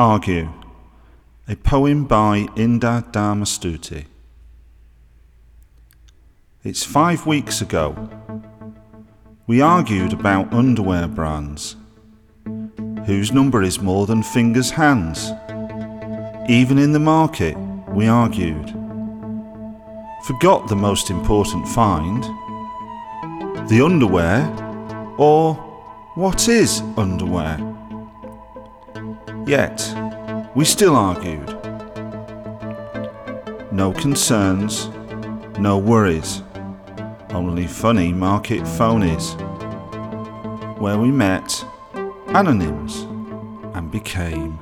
Argue, a poem by Indah Darmastuti. It's five weeks ago. We argued about underwear brands. Whose number is more than fingers' hands? Even in the market, we argued. Forgot the most important find the underwear, or what is underwear? Yet, we still argued. No concerns, no worries, only funny market phonies. Where we met, anonyms, and became